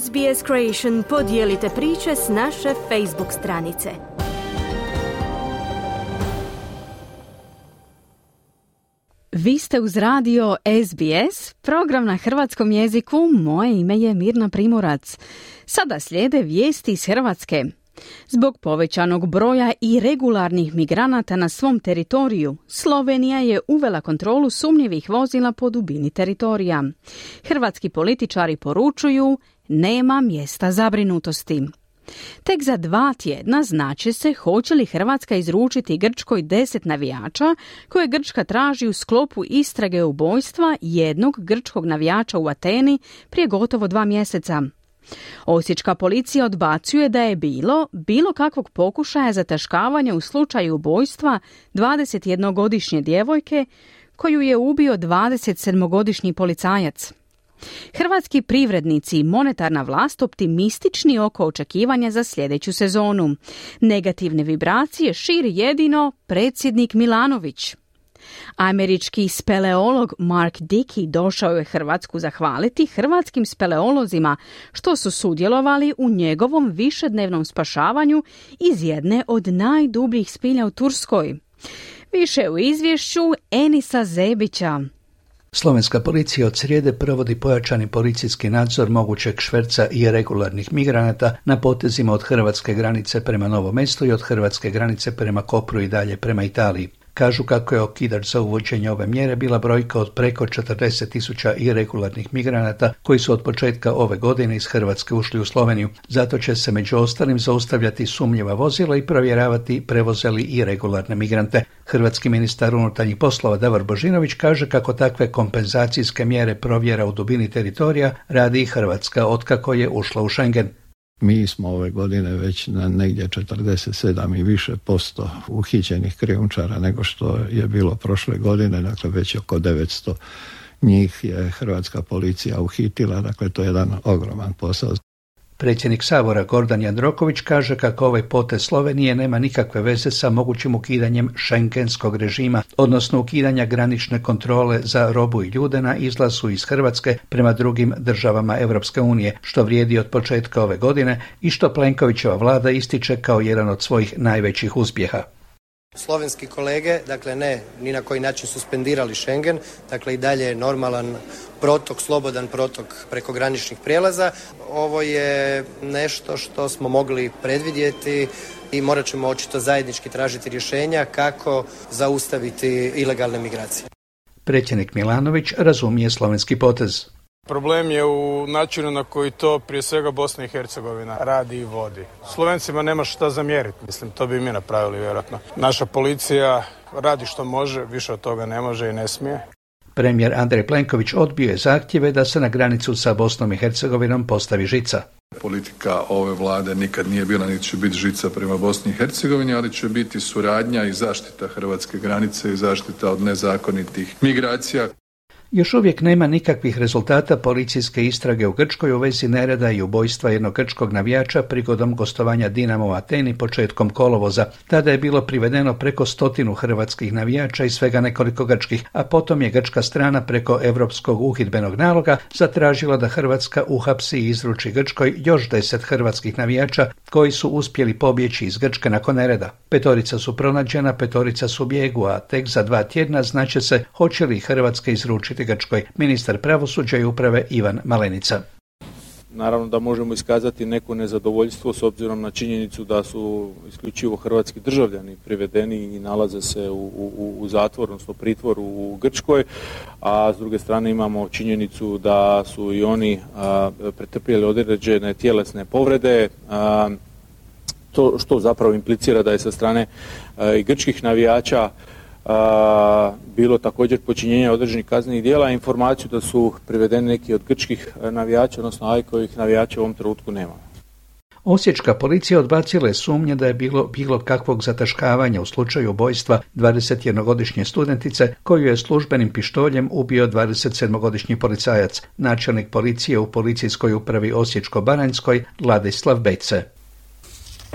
SBS Creation podijelite priče s naše Facebook stranice. Vi ste uz radio SBS, program na hrvatskom jeziku. Moje ime je Mirna Primorac. Sada slijede vijesti iz Hrvatske. Zbog povećanog broja i regularnih migranata na svom teritoriju, Slovenija je uvela kontrolu sumnjivih vozila po dubini teritorija. Hrvatski političari poručuju nema mjesta zabrinutosti. Tek za dva tjedna znači se hoće li Hrvatska izručiti Grčkoj deset navijača koje Grčka traži u sklopu istrage ubojstva jednog grčkog navijača u Ateni prije gotovo dva mjeseca. Osječka policija odbacuje da je bilo bilo kakvog pokušaja zataškavanja u slučaju ubojstva 21-godišnje djevojke koju je ubio 27-godišnji policajac. Hrvatski privrednici i monetarna vlast optimistični oko očekivanja za sljedeću sezonu. Negativne vibracije širi jedino predsjednik Milanović. Američki speleolog Mark Dickey došao je Hrvatsku zahvaliti hrvatskim speleolozima što su sudjelovali u njegovom višednevnom spašavanju iz jedne od najdubljih spilja u Turskoj. Više u izvješću Enisa Zebića. Slovenska policija od srijede provodi pojačani policijski nadzor mogućeg šverca i regularnih migranata na potezima od hrvatske granice prema Novom mestu i od hrvatske granice prema Kopru i dalje prema Italiji. Kažu kako je okidač za uvođenje ove mjere bila brojka od preko 40 tisuća irregularnih migranata koji su od početka ove godine iz Hrvatske ušli u Sloveniju. Zato će se među ostalim zaustavljati sumnjiva vozila i provjeravati prevozeli i regularne migrante. Hrvatski ministar unutarnjih poslova Davor Božinović kaže kako takve kompenzacijske mjere provjera u dubini teritorija radi i Hrvatska otkako je ušla u Schengen. Mi smo ove godine već na negdje 47 i više posto uhićenih krijumčara nego što je bilo prošle godine, dakle već oko 900 njih je hrvatska policija uhitila, dakle to je jedan ogroman posao. Predsjednik Sabora Gordan Jandroković kaže kako ovaj potez Slovenije nema nikakve veze sa mogućim ukidanjem šengenskog režima, odnosno ukidanja granične kontrole za robu i ljude na izlazu iz Hrvatske prema drugim državama Europske unije, što vrijedi od početka ove godine i što Plenkovićeva vlada ističe kao jedan od svojih najvećih uspjeha. Slovenski kolege, dakle ne ni na koji način suspendirali Schengen, dakle i dalje je normalan protok, slobodan protok preko graničnih prijelaza. Ovo je nešto što smo mogli predvidjeti i morat ćemo očito zajednički tražiti rješenja kako zaustaviti ilegalne migracije. Predsjednik Milanović razumije slovenski potez. Problem je u načinu na koji to prije svega Bosna i Hercegovina radi i vodi. Slovencima nema šta zamjeriti, mislim, to bi mi napravili vjerojatno. Naša policija radi što može, više od toga ne može i ne smije. Premijer Andrej Plenković odbio je zahtjeve da se na granicu sa Bosnom i Hercegovinom postavi žica. Politika ove vlade nikad nije bila niti će biti žica prema Bosni i Hercegovini, ali će biti suradnja i zaštita hrvatske granice i zaštita od nezakonitih migracija. Još uvijek nema nikakvih rezultata policijske istrage u Grčkoj u vezi nereda i ubojstva jednog grčkog navijača prigodom gostovanja Dinamo u Ateni početkom kolovoza. Tada je bilo privedeno preko stotinu hrvatskih navijača i svega nekoliko grčkih, a potom je grčka strana preko europskog uhidbenog naloga zatražila da Hrvatska uhapsi i izruči Grčkoj još deset hrvatskih navijača koji su uspjeli pobjeći iz Grčke nakon nereda. Petorica su pronađena, petorica su bijegu, a tek za dva tjedna znaće se hoće li Hrvatska izručiti Grčkoj, ministar pravosuđa i uprave Ivan Malenica. Naravno da možemo iskazati neko nezadovoljstvo s obzirom na činjenicu da su isključivo hrvatski državljani privedeni i nalaze se u, u, u zatvor, odnosno pritvoru u Grčkoj, a s druge strane imamo činjenicu da su i oni a, pretrpjeli određene tjelesne povrede, to što zapravo implicira da je sa strane grčkih navijača a, bilo također počinjenja određenih kaznenih dijela, informaciju da su privedeni neki od grčkih navijača, odnosno ajkovih navijača u ovom trenutku nema. Osječka policija odbacila je sumnje da je bilo bilo kakvog zataškavanja u slučaju ubojstva 21-godišnje studentice koju je službenim pištoljem ubio 27-godišnji policajac, načelnik policije u policijskoj upravi Osječko-Baranjskoj Ladislav Bejce.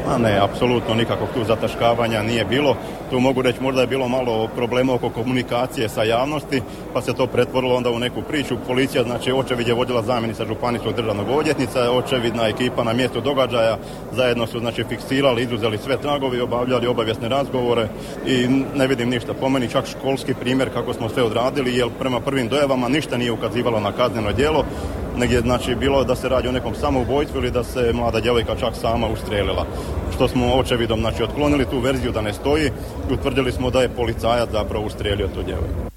A ne, apsolutno nikakvog tu zataškavanja nije bilo. Tu mogu reći možda je bilo malo problema oko komunikacije sa javnosti, pa se to pretvorilo onda u neku priču. Policija, znači očevid je vodila zamjenica županijskog državnog odvjetnica, očevidna ekipa na mjestu događaja, zajedno su znači fiksirali, izuzeli sve tragovi, obavljali obavijesne razgovore i ne vidim ništa. Po meni čak školski primjer kako smo sve odradili, jer prema prvim dojavama ništa nije ukazivalo na kazneno djelo, negdje znači bilo da se radi o nekom samoubojstvu ili da se mlada djevojka čak sama ustrelila. Što smo očevidom znači otklonili tu verziju da ne stoji i utvrdili smo da je policajac zapravo ustrijelio tu djevojku.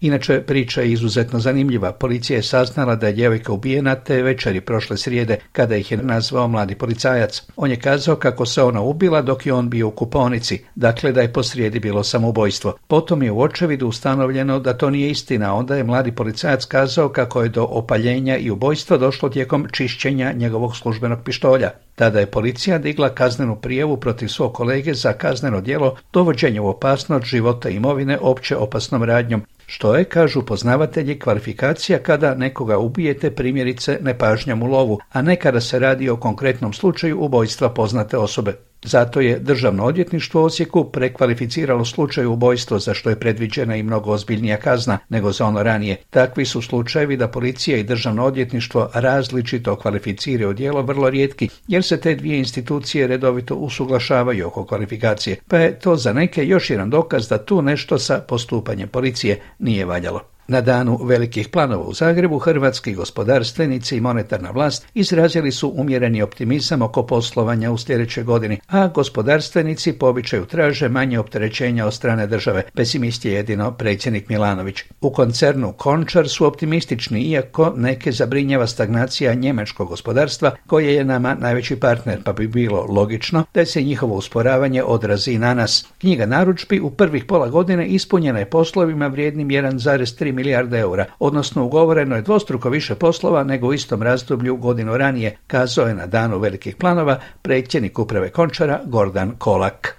Inače, priča je izuzetno zanimljiva. Policija je saznala da je djevojka ubijena te večeri prošle srijede kada ih je nazvao mladi policajac. On je kazao kako se ona ubila dok je on bio u kuponici, dakle da je posrijedi bilo samoubojstvo. Potom je u očevidu ustanovljeno da to nije istina, onda je mladi policajac kazao kako je do opaljenja i ubojstva došlo tijekom čišćenja njegovog službenog pištolja. Tada je policija digla kaznenu prijavu protiv svog kolege za kazneno djelo dovođenja u opasnost života imovine opće opasnom radnjom, što je, kažu poznavatelji, kvalifikacija kada nekoga ubijete primjerice nepažnjom u lovu, a ne kada se radi o konkretnom slučaju ubojstva poznate osobe. Zato je Državno odvjetništvo u Osijeku prekvalificiralo slučaj ubojstvo za što je predviđena i mnogo ozbiljnija kazna nego za ono ranije. Takvi su slučajevi da policija i Državno odvjetništvo različito kvalificiraju djelo vrlo rijetki, jer se te dvije institucije redovito usuglašavaju oko kvalifikacije, pa je to za neke još jedan dokaz da tu nešto sa postupanjem policije nije valjalo. Na danu velikih planova u Zagrebu hrvatski gospodarstvenici i monetarna vlast izrazili su umjereni optimizam oko poslovanja u sljedećoj godini, a gospodarstvenici po običaju traže manje opterećenja od strane države. Pesimist je jedino predsjednik Milanović. U koncernu Končar su optimistični, iako neke zabrinjava stagnacija njemačkog gospodarstva, koje je nama najveći partner, pa bi bilo logično da se njihovo usporavanje odrazi na nas. Knjiga naručbi u prvih pola godine ispunjena je poslovima vrijednim 1,3 milijarde eura, odnosno ugovoreno je dvostruko više poslova nego u istom razdoblju godinu ranije, kazao je na danu velikih planova predsjednik uprave Končara Gordan Kolak.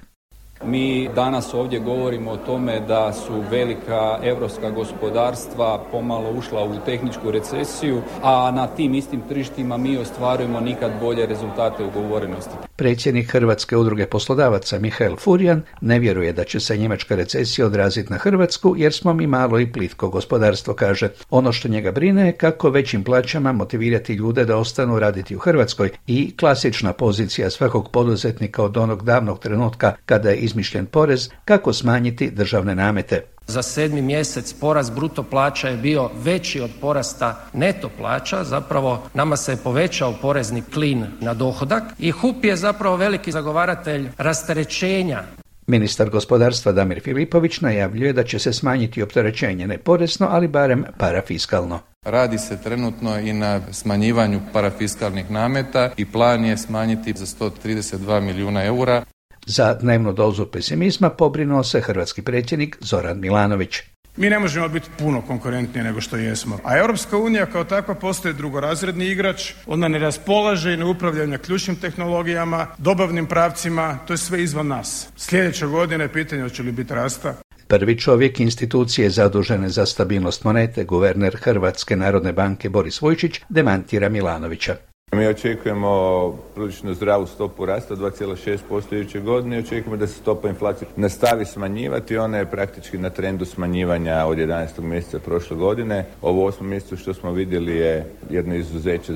Mi danas ovdje govorimo o tome da su velika europska gospodarstva pomalo ušla u tehničku recesiju, a na tim istim tržištima mi ostvarujemo nikad bolje rezultate ugovorenosti. Predsjednik Hrvatske udruge poslodavaca Mihael Furjan ne vjeruje da će se njemačka recesija odraziti na Hrvatsku jer smo mi malo i plitko gospodarstvo, kaže. Ono što njega brine je kako većim plaćama motivirati ljude da ostanu raditi u Hrvatskoj i klasična pozicija svakog poduzetnika od onog davnog trenutka kada je izmišljen porez kako smanjiti državne namete. Za sedmi mjesec porast bruto plaća je bio veći od porasta neto plaća, zapravo nama se je povećao porezni klin na dohodak i HUP je zapravo veliki zagovaratelj rasterećenja Ministar gospodarstva Damir Filipović najavljuje da će se smanjiti opterećenje ne porezno, ali barem parafiskalno. Radi se trenutno i na smanjivanju parafiskalnih nameta i plan je smanjiti za 132 milijuna eura. Za dnevnu dozu pesimizma pobrinuo se hrvatski predsjednik Zoran Milanović. Mi ne možemo biti puno konkurentniji nego što jesmo. A Europska unija kao takva postaje drugorazredni igrač, ona ne raspolaže i ne upravlja ključnim tehnologijama, dobavnim pravcima, to je sve izvan nas. Sljedeće godine pitanje hoće li biti rasta. Prvi čovjek institucije zadužene za stabilnost monete, guverner Hrvatske narodne banke Boris Vujčić, demantira Milanovića. Mi očekujemo prilično zdravu stopu rasta 2,6% iduće godine i očekujemo da se stopa inflacije nastavi smanjivati. Ona je praktički na trendu smanjivanja od 11. mjeseca prošle godine. Ovo osmo mjesecu što smo vidjeli je jedno izuzeće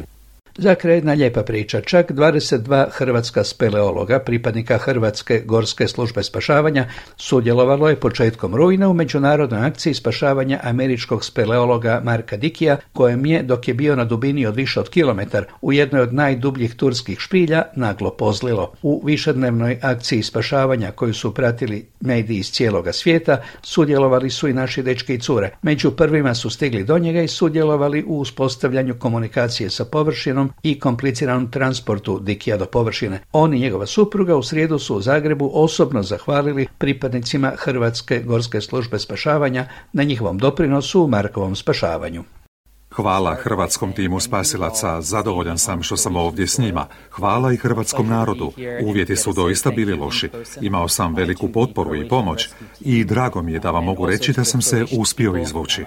za kraj jedna lijepa priča. Čak 22 hrvatska speleologa, pripadnika Hrvatske gorske službe spašavanja, sudjelovalo je početkom rujna u međunarodnoj akciji spašavanja američkog speleologa Marka Dikija, kojem je, dok je bio na dubini od više od kilometar, u jednoj od najdubljih turskih špilja, naglo pozlilo. U višednevnoj akciji spašavanja koju su pratili mediji iz cijeloga svijeta, sudjelovali su i naši dečki i cure. Među prvima su stigli do njega i sudjelovali u uspostavljanju komunikacije sa površinom i kompliciranom transportu Dikija do površine. On i njegova supruga u srijedu su u Zagrebu osobno zahvalili pripadnicima Hrvatske gorske službe spašavanja na njihovom doprinosu u Markovom spašavanju. Hvala hrvatskom timu spasilaca, zadovoljan sam što sam ovdje s njima. Hvala i hrvatskom narodu. Uvjeti su doista bili loši. Imao sam veliku potporu i pomoć i drago mi je da vam mogu reći da sam se uspio izvući.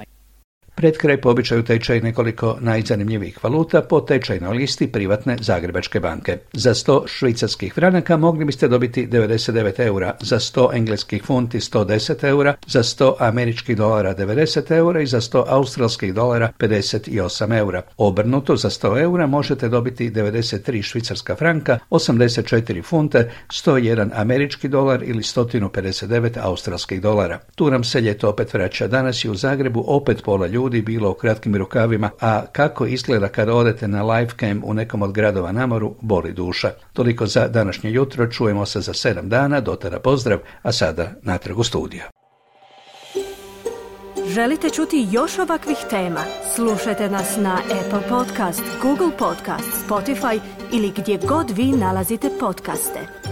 Pred kraj po običaju tečaj nekoliko najzanimljivijih valuta po tečajnoj listi privatne Zagrebačke banke. Za 100 švicarskih franaka mogli biste dobiti 99 eura, za 100 engleskih funti 110 eura, za 100 američkih dolara 90 eura i za 100 australskih dolara 58 eura. Obrnuto za 100 eura možete dobiti 93 švicarska franka, 84 funte, 101 američki dolar ili 159 australskih dolara. Tu nam se ljeto opet vraća. Danas je u Zagrebu opet pola ljudi bilo u kratkim rukavima, a kako izgleda kada odete na live cam u nekom od gradova na moru, boli duša. Toliko za današnje jutro, čujemo se za sedam dana, do tada pozdrav, a sada natrag u studiju. Želite čuti još ovakvih tema? Slušajte nas na Apple Podcast, Google Podcast, Spotify ili gdje god vi nalazite podcaste.